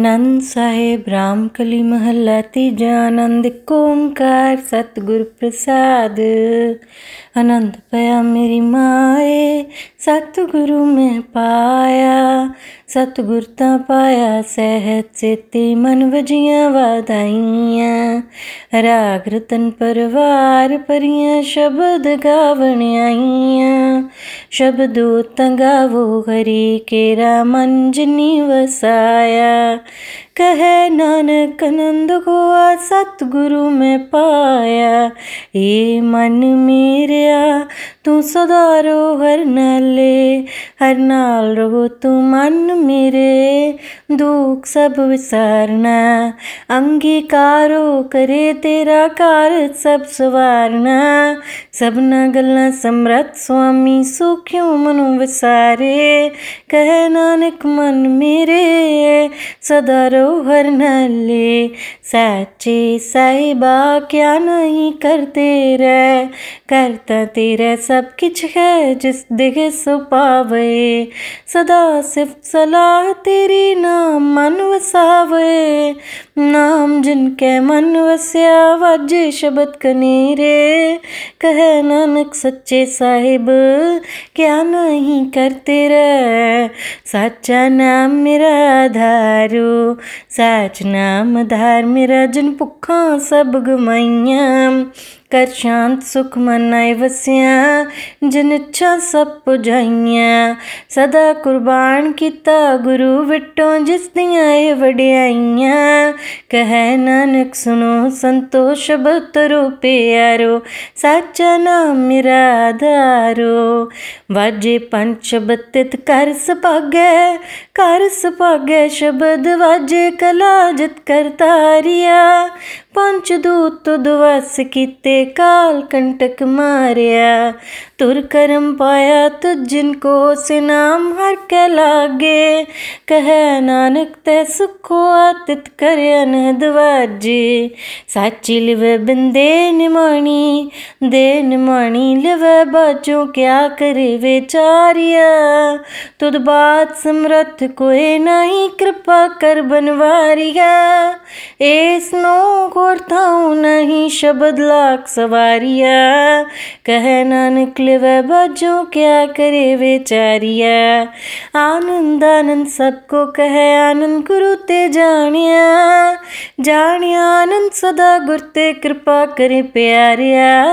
आनंद साहेब राम कली महला तीजा आनंद कोंकार सतगुर प्रसाद। आनंद पया मेरी माए, सतगुरु में पाया। ਸਤਿਗੁਰ ਤਾਂ ਪਾਇਆ ਸਹਿਤ ਸੇਤੀ ਮਨ ਵਜੀਆਂ ਵਾਦਾਈਆਂ ਰਾਗ ਰਤਨ ਪਰਵਾਰ ਪਰੀਆਂ ਸ਼ਬਦ ਗਾਵਣ ਆਈਆਂ ਸ਼ਬਦੋ ਤੰਗਾਵੋ ਹਰੀ ਕੇਰਾ ਮਨ ਜਿਨੀ ਵਸਾਇਆ कह, नानक नंद गोआ सतगुरु में पाया। ये मन मेरा तू सदा रो हर नाले, हर नाल रहो तू मन मेरे। दुख सब विसारना, अंगीकारो करे तेरा कार सब सवारना। सबना गल्ला समृत स्वामी सुख्यों मनु विसारे? कह, नानक मन मेरे, सदा रो धरोहरनल्ले साचे साहिबा क्या नहीं करते रे करता तेरे सब किच है जिस दिख सुपावे सदा सिर्फ़ सलाह तेरी नाम मन वसावे। नाम जिनके मन वस्या, वाजे शब्द कनेरे। कह नानक सच्चे साहिब, क्या नहीं करते रे साचा नाम मेरा आधारो साच नाम धार मेरा, जिन भुखा सब गुमाइया ਕਰ ਸ਼ਾਂਤ ਸੁਖ ਮਨਾਇ ਵਸਿਆ, ਜਿਨ ਇੱਛਾ ਸਭ ਪੁਜਾਈਆਂ। ਸਦਾ ਕੁਰਬਾਨ ਕੀਤਾ ਗੁਰੂ ਵਿਟੋਂ, ਜਿਸ ਦੀਆਂ ਇਹ ਵਡਿਆਈਆਂ। ਕਹੈ ਨਾਨਕ ਸੁਨੋ ਸੰਤੋਸ਼ ਸ਼ਬਦ ਰੋ ਪਿਆਰੋ, ਸਾਚਾ ਨਾਮ ਮੇਰਾ ਆਧਾਰੋ। ਵਾਜੇ ਪੰਜ ਸ਼ਬਦ ਤਿਤ ਕਰ ਸੁਭਾਗੈ ਕਰ ਸੁਭਾਗੈ ਸ਼ਬਦ, ਵਾਜੇ ਕਲਾ ਜਿਤ ਕਰਤਾਰਿਆ। ਪੰਚ ਦੂਤ ਦਵਸ ਕੀਤੇ, ਕਾਲ ਕੰਟਕ ਮਾਰਿਆ। ਤੁਰ ਕਰਮ ਪਾਇਆ ਤੁ ਜਿਨ ਕੋ ਸਿਨਾਮ, ਹਰ ਕੇ ਲਾਗੇ। ਕਹੈ ਨਾਨਕ ਤੈ ਸੁਖੋ, ਆਤਿਤ ਕਰਿ ਅਨਹਦ ਵਾਜੇ। ਸਾਚੀ ਲਿਵੇ ਬਿੰਦੇ ਨਿਮਾਣੀ, ਦੇ ਨਿਮਾਣੀ ਲਿਵੇ ਬਾਚੋ ਕਿਆ ਕਰੇ ਵਿਚਾਰਿਆ। ਤੁਧ ਬਾਤ ਸਮਰਥ ਕੋਏ ਨਹੀਂ, ਕਿਰਪਾ ਕਰ ਬਨਵਾਰਿਆ। ਏਸ ਨੋ कोरताऊँ नहीं शब्द लाख सवारिया। कह निकले वह बाजो, क्या करे बेचारिया। आनंद आनंद सबको कहे, आनंद गुरु ते जानिया। जानिया आनंद सदा गुर कृपा करे प्यारिया।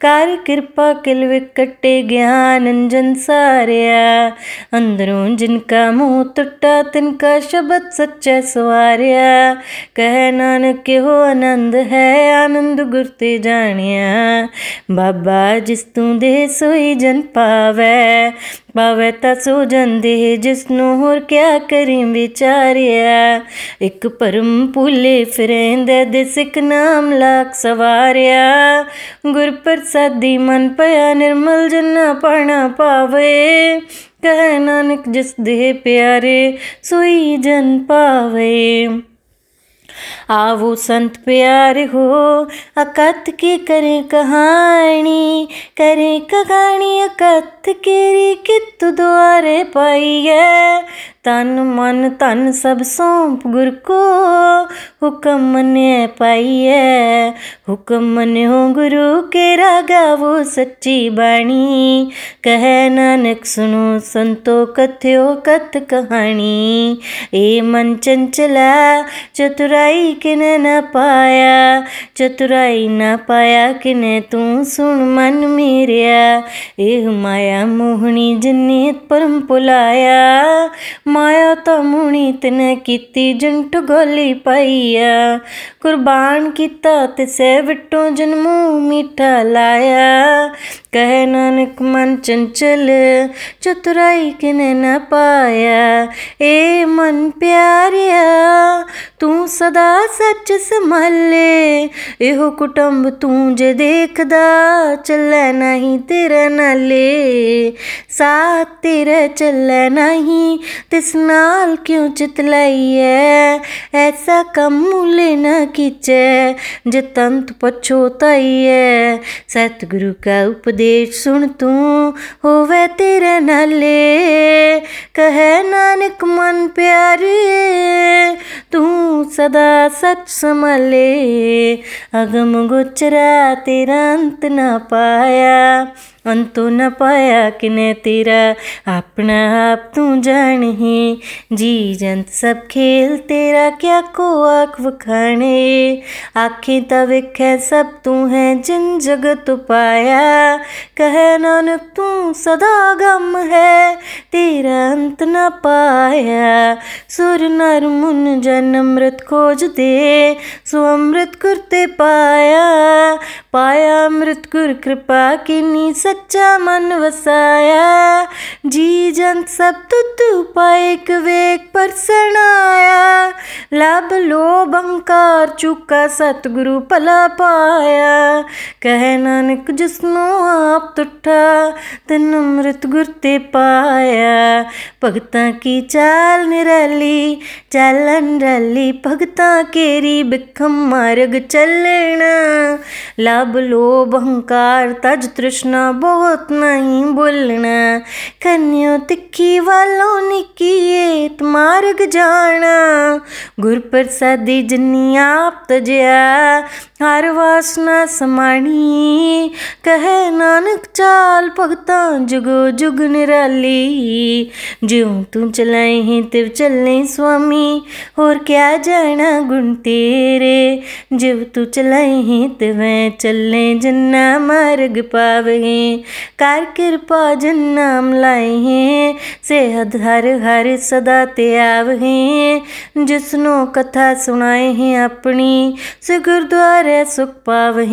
कर कृपा किल विकटे ज्ञान अंजन सारिया। अंदरों जिनका मुँह तुटा, तिनका शब्द सच्चा सवारिया। कह नानक के हो ਆਨੰਦ ਹੈ, ਆਨੰਦ ਗੁਰ ਤੇ ਜਾਣਿਆ। ਬਾਬਾ ਜਿਸ ਤੂੰ ਦੇ ਸੋਈ ਜਨ ਪਾਵੈ ਪਾਵੈ ਤਾ ਸੋ ਜੰਦੇ ਜਿਸ ਨੂੰ ਹੋਰ ਕਿਆ ਕਰੀ ਵਿਚਾਰਿਆ। ਇੱਕ ਪਰਮ ਭੁੱਲੇ ਫਿਰੇਂਦੇ ਦੇ ਸਿੱਖ ਨਾਮ ਲਾਖ ਸਵਾਰਿਆ। ਗੁਰ ਪ੍ਰਸਾਦੀ ਮਨ ਪਿਆ ਨਿਰਮਲ ਜਨਾ ਪਣਾ ਪਾਵੇ। ਕਹਿ ਨਾਨਕ ਜਿਸ ਦੇ ਪਿਆਰੇ ਸੋਈ ਜਨ ਪਾਵੇ। आवो संत प्यार हो, अकथ की करे कहानी करे कहानी अकथ केरी कित द्वारे पाई है। तन मन तन सब सौंप गुर को, हुक्म मने पाइए हुक्म मन हो गुरु के रागा वो सच्ची बाणी। कह नानक सुनो संतो कथ्यो कथ कहानी ए मन चंचला चतुराई ਕਿਨੇ ਨਾ ਪਾਇਆ, ਚਤੁਰਾਈ ਨਾ ਪਾਇਆ, ਕਿਨੇ ਤੂੰ ਸੁਣ ਮਨ ਮੇਰਿਆ। ਇਹ ਮਾਇਆ ਮੋਹਣੀ ਜਿਨੇ ਪਰਮ ਪੁਲਾਇਆ, ਮਾਇਆ ਤਾਂ ਮੋਹਣੀ ਤਨੇ ਕੀਤੀ, ਜੰਟ ਗੋਲੀ ਪਈਆ। ਕੁਰਬਾਨ ਕੀਤਾ ਤੇ ਸੇ ਵਿਟੋਂ ਜਨਮੂ ਮਿੱਠਾ ਲਾਇਆ। ਕਹਿ ਨਾਨਕ ਮਨ ਚੰਚਲ, ਚਤੁਰਾਈ ਕਿਨੇ ਨਾ ਪਾਇਆ। ਏ ਮਨ ਪਿਆਰਿਆ ਤੂੰ ਸਦਾ ਸੱਚ ਸੰਭਾਲੇ ਇਹੋ ਕੁਟੰਬ ਤੂੰ ਜੇ ਦੇਖਦਾ ਚੱਲੇ ਨਹੀਂ ਤੇਰੇ ਨਾਲੇ ਸਾਥ ਤੇਰੇ ਚੱਲੇ ਨਹੀਂ ਤਿਸ ਨਾਲ ਕਿਉਂ ਚਿਤਲਾਈਐ ਐਸਾ ਕੰਮ ਮੁਲੇ ਨਾ ਕੀਚੈ ਜੇ ਤੰਤ ਪਛੋਤਾਈਐ ਸਤਿਗੁਰੂ ਕਾ ਉਪਦੇਸ਼ ਸੁਣ ਤੂੰ ਹੋਵੇ ਤੇਰੇ ਨਾਲੇ ਕਹੇ ਨਾਨਕ ਮਨ ਪਿਆਰੇ सदा सच समले अगम गुचरा तेरा अंत ना पाया। अंतो न पाया किने तेरा अपना आप तू जान ही जी जंत सब खेल तेरा क्या को आख वखाने आखें तब है सब तू है जिन जगत पाया कह नानक तू सदा गम है तेरा अंत न पाया सुर नर मुन जन अमृत खोज दे सो अमृत करते पाया पाया अमृत गुर कृपा की नी सच्चा मन वसाया जी जंत सब तुतु पाइक वेक पर सनाया लाभ लोभ अंकार चुका सतगुरु पला पाया कह नानक जिसनो आप तुठा तन अमृत गुरते पाया भगता की चाल निराली चालन रली भगता केरी बिखम मार्ग चलना लाभ लोभ अहंकार तज तृष्णा बहुत नहीं बोलना। कन्यो तिखी वालों निकी मार्ग जाना। गुर प्रसादी जनी आप तजया हर वासना समाणी कहे, नानक चाल भगता जुगो जुग निराली। ज्यों तू चलाए हैं तिव चलने स्वामी और क्या जाना गुण तेरे। जिव तू चलाए हैं तिव चलने जन्ना मार्ग पावे। कार कृपा जन्नाम लाए हैं। सेहद हर हर सदा ते आवे जिसनो कथा सुनाए हैं अपनी से गुरुद्वारे सुख पावे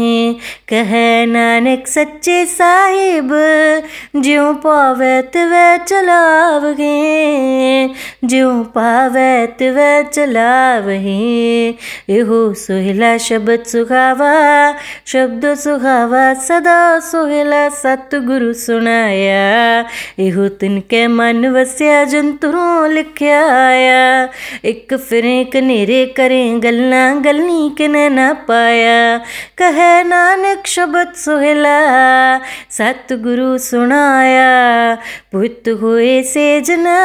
कह नानक सच्चे साहिब, ज्यों पावे तिवै चलावे ज्यों पावे तिवै चलावे एहो सोहिला शब्द सुहावा शब्द सुहावा सदा सोहिला सतगुरु सुनाया। एहो तिनके मन वਸਿया जंतरों लिखिया एक फिरे कनेरे करें गल्ला गलनी किने ना पाया। कहे, नानक शब्द सोहिला, सतगुरु सुनाया। पुत होए से जना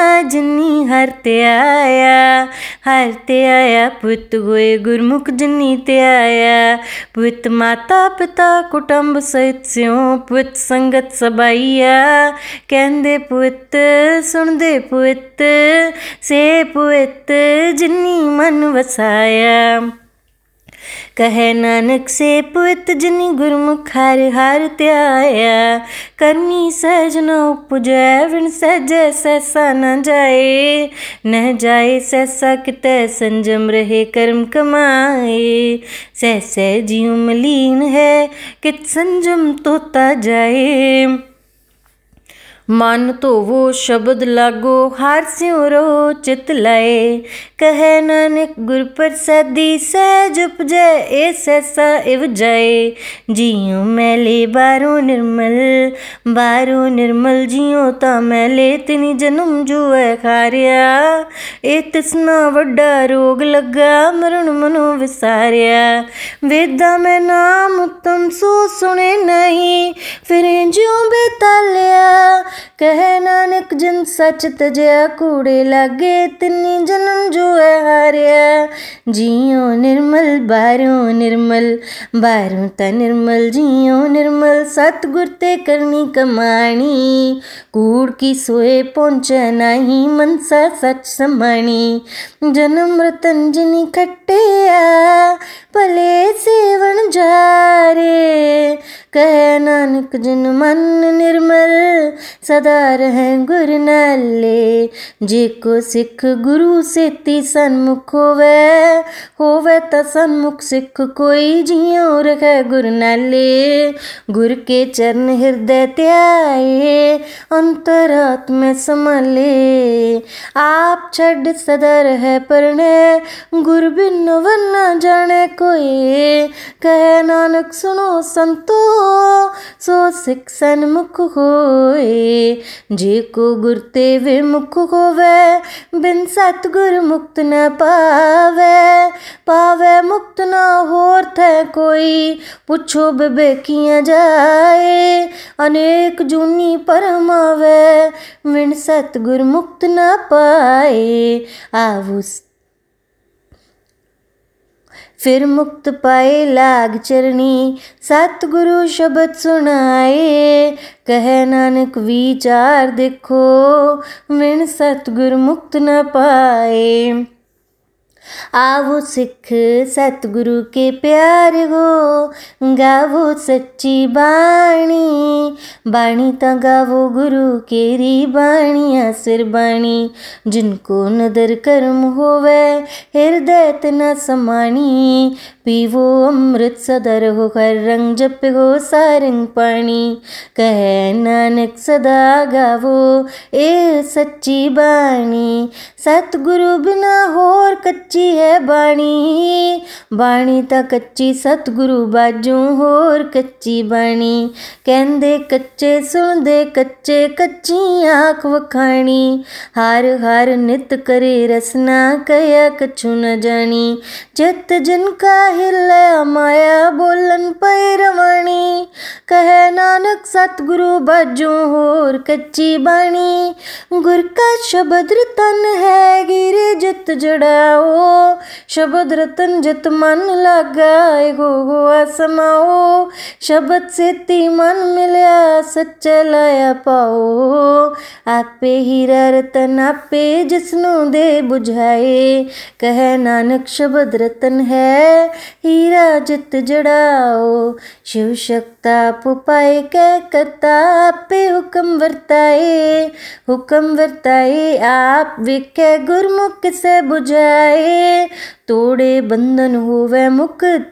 हरते आया। हरते आया, पुत होए गुरमुख जिन्नी ते आया। पुत माता पिता कुटुंब सहित स्यों, पुत संगत सबाइया कहंदे पुत सुनदे पुत से पुत जिन्नी मन वसाया कहे नानक से पुत जिनी गुरमुख हर त्याया। करनी सहज न उपजै, विण सहजै सहसा न जाए। न जाए सहसा कितै संजम रहे कर्म कमाए। सह सह जीव मलीन है, कित संजम तोता जाए। ਮਨ ਧੋਵੋ, ਸ਼ਬਦ ਲਾਗੋ, ਹਰ ਸਿਉ ਰੋ ਚਿਤ ਲਏ। ਕਹੈ ਨਾਨਕ ਗੁਰ ਪ੍ਰਸਾਦੀ ਸਹਿਜ ਉਪਜੈ, ਏ ਸੈਸਾ ਇਵ ਜਾਏ। ਜੀਉ ਮੈਲੇ ਬਾਰੋ ਨਿਰਮਲ ਬਾਰੋ ਨਿਰਮਲ ਜੀਉ ਤਾਂ ਮੈਲੇ। ਤਿਨੀ ਜਨਮ ਜੂਐ ਖਾਰਿਆ ਏ ਤਿਸਨਾ ਵੱਡਾ ਰੋਗ ਲੱਗਾ ਮਰਨ ਮਨੋ ਵਿਸਾਰਿਆ। ਵੇਦਾਂ ਮੈਂ ਨਾਮ ਉਤਮ, ਸੋ ਸੁਣੇ ਨਹੀਂ, ਫਿਰ ਜਿਉ ਬੇਤਾਲਿਆ। ਕਹੇ ਨਾਨਕ ਜਨ ਸੱਚ ਤਜਿਆ ਕੂੜੇ ਲਾਗੇ, ਤਿੰਨੀ ਜਨਮ ਜੋ ਹੈ ਹਾਰਿਆ। ਜੀਉ ਨਿਰਮਲ ਬਾਰੋਂ ਨਿਰਮਲ ਬਾਰੋਂ ਤਾਂ ਨਿਰਮਲ, ਜੀਉ ਨਿਰਮਲ, ਸਤਗੁਰ ਤੇ ਕਰਨੀ ਕਮਾਣੀ। कूड़ की सोए पहुँचे नाही, मनसा सच समणी। जन्म रतंजनी खट्टिया भले सेवन जारे। कह नानक जिन मन निर्मल, सदा रह गुर नाले। जे को सिख गुरु सेती सन्मुख होवे होवे त सन्मुख सिख कोई जियो रख गुर नाले। गुर के चरण हृदय त्याए अंतरात्म समले आप छड़ सदर है परणय गुर बिन वरना जाने कोई। कहे नानक सुनो संतो, सो सिख सन मुख होए। जे को गुरते वे मुख होवे, बिन सतगुर मुक्त न पावे। पावे मुक्त न होर थे कोई, पूछो बिबेकियाँ जाए। अनेक जूनी परमा आवे मिण सतगुर मुक्त न पाए। आवुस फिर मुक्त पाए लाग चरणी, सतगुरु शब्द सुनाए। कह नानक विचार देखो मिण सतगुर मुक्त न पाए। आवो सिख सतगुरु के प्यार हो, गावो सच्ची बाणी। बाणी ता गावो गुरु केरी बाणी, आसिर बाणी। जिनको नदर कर्म होवे, हृदय तना समाणी। पीवो अमृत सदर हो, हर रंग जप हो, सारंग पानी कह नानक सदा गावो ए सच्ची बाणी। सतगुरु बिना होर कच्ची ਕੱਚੀ ਹੈ ਬਾਣੀ ਬਾਣੀ ਤਾਂ ਕੱਚੀ ਸਤਿਗੁਰੂ ਬਾਜੂ ਹੋਰ ਕੱਚੀ ਬਾਣੀ। ਕਹਿੰਦੇ ਕੱਚੇ ਸੁਣਦੇ ਕੱਚੇ ਕੱਚੀ ਆਖ ਵਖਾਣੀ। ਹਰ ਹਰ ਨਿਤ ਕਰੇ ਰਸਨਾ ਕਇਆ ਕਛੂ ਨ ਜਾਣੀ। ਚਿਤ ਜਿਨ ਕਾ ਹਿਲੇ ਮਾਇਆ ਬੋਲਨ ਪੈ ਰਵਣੀ। ਕਹੇ ਨਾਨਕ ਸਤਿਗੁਰੂ ਬਾਜੂ ਹੋਰ ਕੱਚੀ ਬਾਣੀ। ਗੁਰ ਕਾ ਸ਼ਬਦ ਰਤਨ ਹੈ ਗਿਰੇ ਜਿਤ ਜੜਾਓ शब्द रतन जित मन लगाए गो गोआ शब्द से ती मन मिलया सच लाया पाओ। आपे हीरा रतन, आपे जिसनु दे बुझाए। कह नानक शब्द रतन है, हीरा जित जड़ाओ। शिव शक्ता पुपाए कह, करता आपे हुक्म वर्ताए। हुक्म वर्ताए, आप विखे गुरमुख से बुझाए। तोड़े बंधन होवे मुक्त,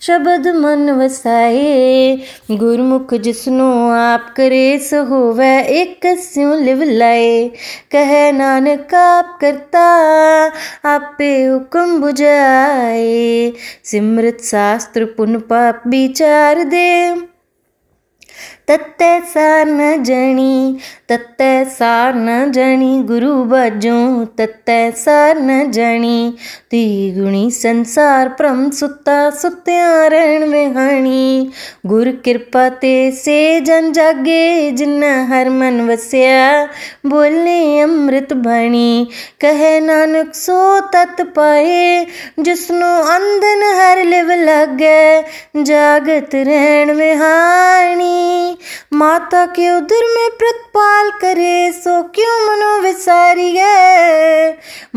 शब्द मन वसाए। गुरमुख जिसनो आप करे, स होवे एक स्यों लिव लाए। कह नानक आप करता, आपे हुक्म बुझाए। सिमृत शास्त्र पुन पाप विचार दे। तत्ते सार न जणी तत्ते सार न जणी गुरु बाजो तत्ते सार न जणी ती गुणी संसार प्रम सुता सुत्या रण विहाणी गुर कृपा ते से जन जागे जिन हर मन वसया बोले अमृत बाणी कहे नानक सो तत पाए जिसनो अंधन हर लिव लगे जागत रहन विहाणी माता के उदर में प्रतिपाल करे सो क्यों मनो विसारिए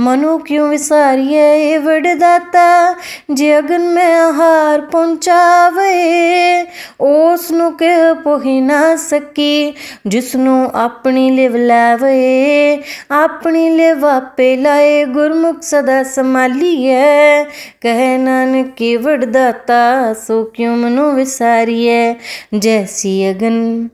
मनो क्यों विसारिए वडदाता जे अगन में आहार पहुंचावे ओसनु के पोही ना सकी जिसनु अपनी लिव लावे अपनी लिव आपे लाए गुरमुख सदा संभालिए कह नानक के वडदाता सो क्यों मनो विसारिए जैसी अगन लगन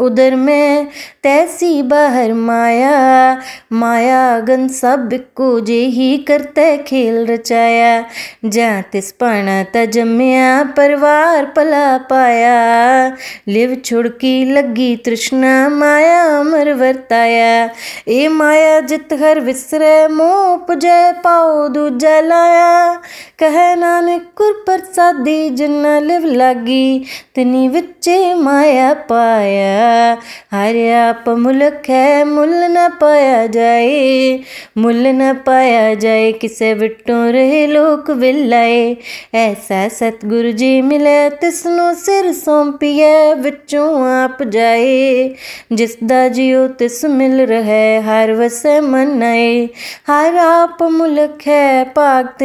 उधर में तैसी बाहर माया माया गन सबको जे ही करते खेल रचाया। जा तिस पाना जमया, परिवार पला पाया। लिव छुड़की लगी तृष्णा, माया अमर वरताया। ए माया जित हर विसरे, मोह पुजय पाओ दूजा लाया। कह नानक कुर प्रसादी जिन्ना लिव लागी तिनी विचे माया पाया। हरे आप मुल्क है, मुल न पाया जाए, मुल न पाया जाए, किसे विटों रहे लोक विलाए ऐसा सतगुरु जी मिले, तिसनो सिर सौंपिए विचों आप जाए। जिस दा जियो तिस मिल रहे, हर वसे मन आए हर आप मुल्क है पाक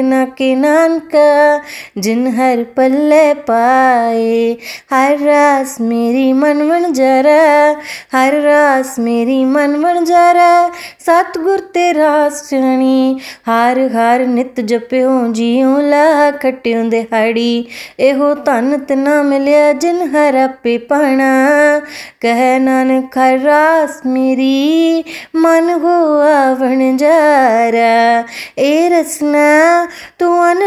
तना के नानका जिन हर पल्ले पाए। हर रास मेरी मनवन जरा, हर रास मेरी मन बन जरा। सतगुर ते रास चणी हर हर नित जपियो, जियो ला खटियो दिहाड़ी एहो धन तना मिलिया, जिन हर आपे पाना कह नानक, हर रास मेरी मन हो आवण जारा। ए रसना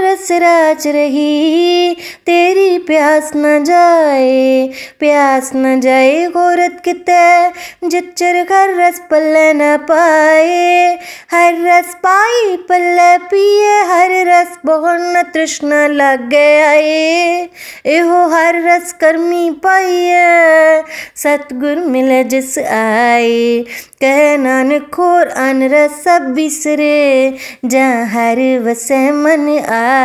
तू अनरस राच रही, तेरी प्यास न जाए, प्यास न जाए गोरत कित जिचर हर रस पल्ले न पाए। हर रस पाई पल्ले पिए, हर रस बहुन तृष्ण लग आए। एहो हर रस कर्मी पाइए, सतगुर मिले जिस आए। कह नानक खोर अन रस सब बिसरे, जहाँ हर वसै मन आए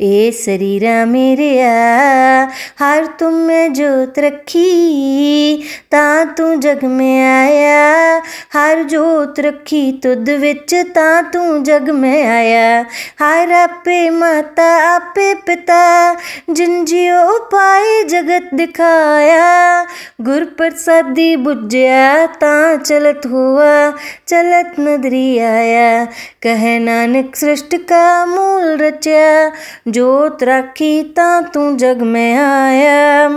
ए शरीरा मेरे आ, हर तुम में जोत रखी, ता तू जग में आया। हर जोत रखी तुद विच, ता तू जग में आया। हर आपे माता, आपे पिता, जिन जियो पाए जगत दिखाया। गुर प्रसादी बुझया ता चलत हुआ, चलत नदरी आया। कह नानक सृष्टि का मूल रचा जोत राखी तू जग में आया।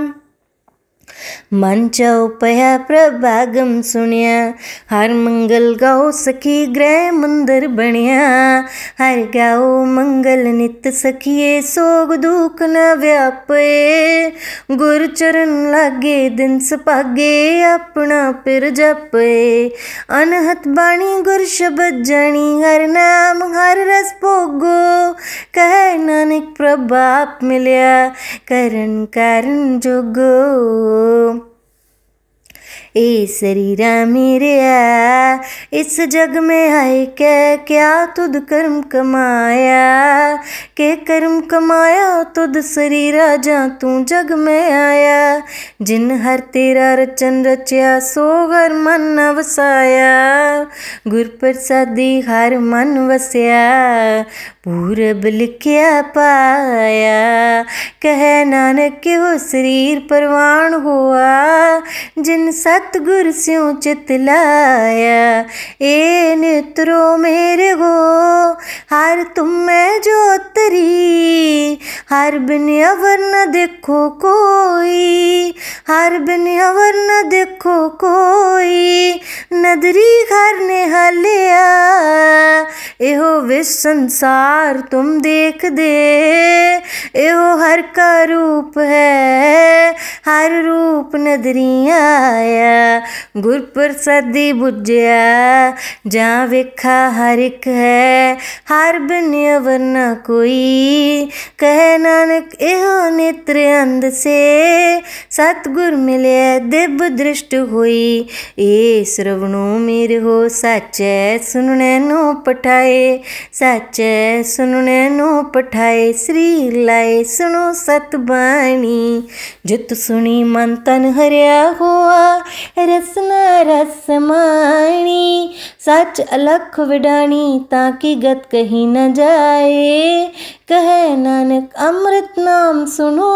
मन चौपया प्रभागम सुनिया। हर मंगल गाओ सखी ग्रह मंदिर बनिया। हर गाओ मंगल नित सखिए, सोग दुख न व्यापे। गुर चरण लागे, दिन सपागे, अपना पिर जपे। अनहत बाणी गुर शब्द जानी, हर नाम, हर रस भोगो। कह नानक प्रभाप मिलिया, करण कारण जोगो। ए शरीरा मेरे आ इस जग में आए क्या क्या तुद कर्म कमाया के कर्म कमाया तुद शरीरा जा तू जग में आया जिन हर तेरा रचन रचिया सो हर मन वसाया गुर प्रसादी हर मन वसया पूरब लिखिया पाया, कह नानक हो शरीर परवान हुआ, जिन सतगुर स्यों चित लाया। ए नेत्रो मेरे गो, हर तुम में जो तरी हर बिन अवर न देखो कोई, हर बिन अवर न देखो कोई, नदरी घर ने हलिया। एहो विश्व संसार तुम देख दे। एहो, हर का रूप है, हर रूप नदरी आया। गुर प्रसादी बुझया, जा वेखा हर एक है, हर बिन अवर न कोई। कह नानक, एहो नेत्र अंध से, सतगुर मिले, दिव्य दृष्ट हुई। ए श्रवणो मेरे हो सच्चै सुनने नो पठाए सच्चै सुनने नो पठाए श्री लाए सुनो सतबाणी जित सुनी मन तन हरिया हुआ रसना रस माणी सच अलख विडाणी ताकि गत कहीं न जाए कह नानक अमृत नाम सुनो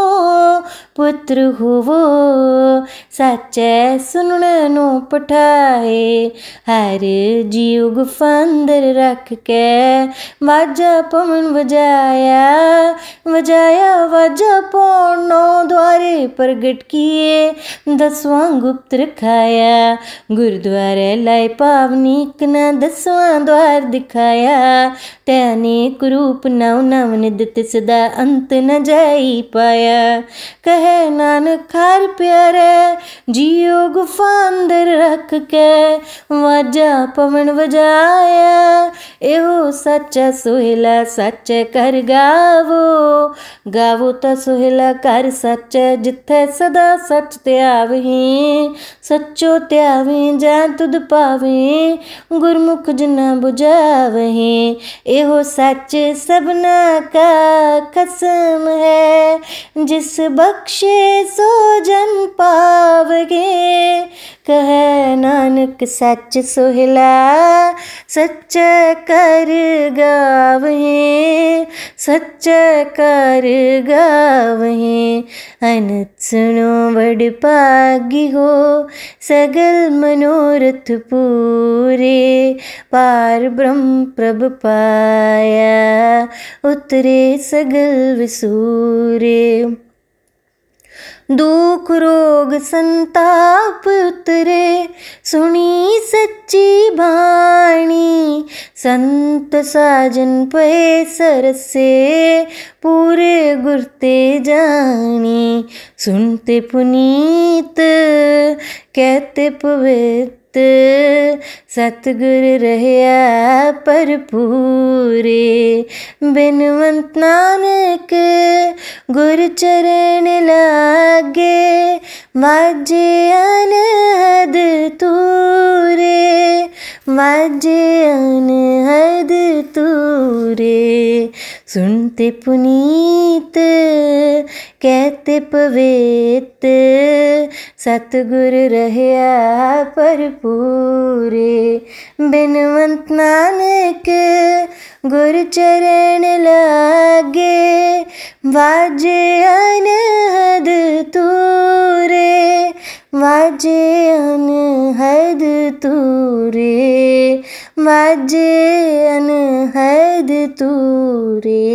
पुत्र होवो सच्चै सुनने नो पठाए हर जीव गुफा अंदर रख के वाजा पवन वजाया वजाया वाजा पौन नौ द्वारे प्रगट किए दसवां गुप्त रखाया गुरुद्वारे लाए पावनी कना दसवां द्वार दिखाया ते अनेक रूप नव नव निदत सदा अंत न जाई कह नानक प्यारे जियो गुफा अंदर रख के वाजा पवन वजाया एहो सच्चा सोहेला सच कर गावो। गावो ता सोहेला, कर सच जिथे सदा सच त्यावही सच्चो त्यावे जा तुद पावे। गुरमुख जिना बुझावही एहो सच सबना का कसम है। जिस बख्शे सो जन पावगे। कह नानक सच सोहिला सच कर गावहे। सच कर गावहे अनत सुनो बड़ पागी हो सगल मनोरथ पूरे। पार ब्रह्म प्रभ पाया उतरे सगल विसूरे दुख रोग संताप उतरे, सुनी सच्ची बाणी संत साजन पे सरसे, पूरे गुरते जानी। सुनते पुनीत, कहते पवित्र सतगुर पर बिनवंत नानक गुर चरण लागे माजे अनहद तूरे माजे अनहद तूरे। सुनते पुनीत कहते पवित सतगुर रहया पर पूरे। बिनवंत नानक गुर चरण लागे, वाजे अनहद तूरे, वाजे अनहद तूरे, वाजे अनहद तूरे।